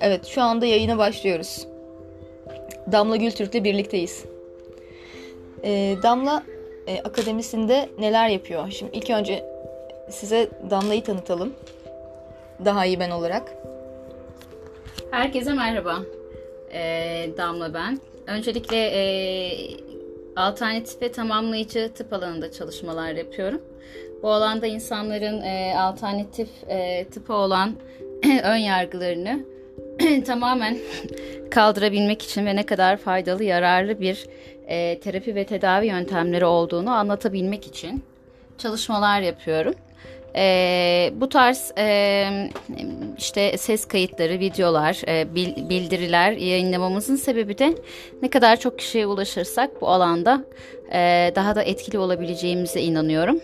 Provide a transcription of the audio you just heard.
Evet, şu anda yayına başlıyoruz. Damla Gültürk'le birlikteyiz. Ee, Damla e, akademisinde neler yapıyor? Şimdi ilk önce size Damla'yı tanıtalım. Daha iyi ben olarak. Herkese merhaba. Ee, Damla ben. Öncelikle e, alternatif ve tamamlayıcı tıp alanında çalışmalar yapıyorum. Bu alanda insanların e, alternatif e, tıpa olan ön yargılarını tamamen kaldırabilmek için ve ne kadar faydalı, yararlı bir e, terapi ve tedavi yöntemleri olduğunu anlatabilmek için çalışmalar yapıyorum. E, bu tarz e, işte ses kayıtları, videolar, e, bil, bildiriler yayınlamamızın sebebi de ne kadar çok kişiye ulaşırsak bu alanda e, daha da etkili olabileceğimize inanıyorum.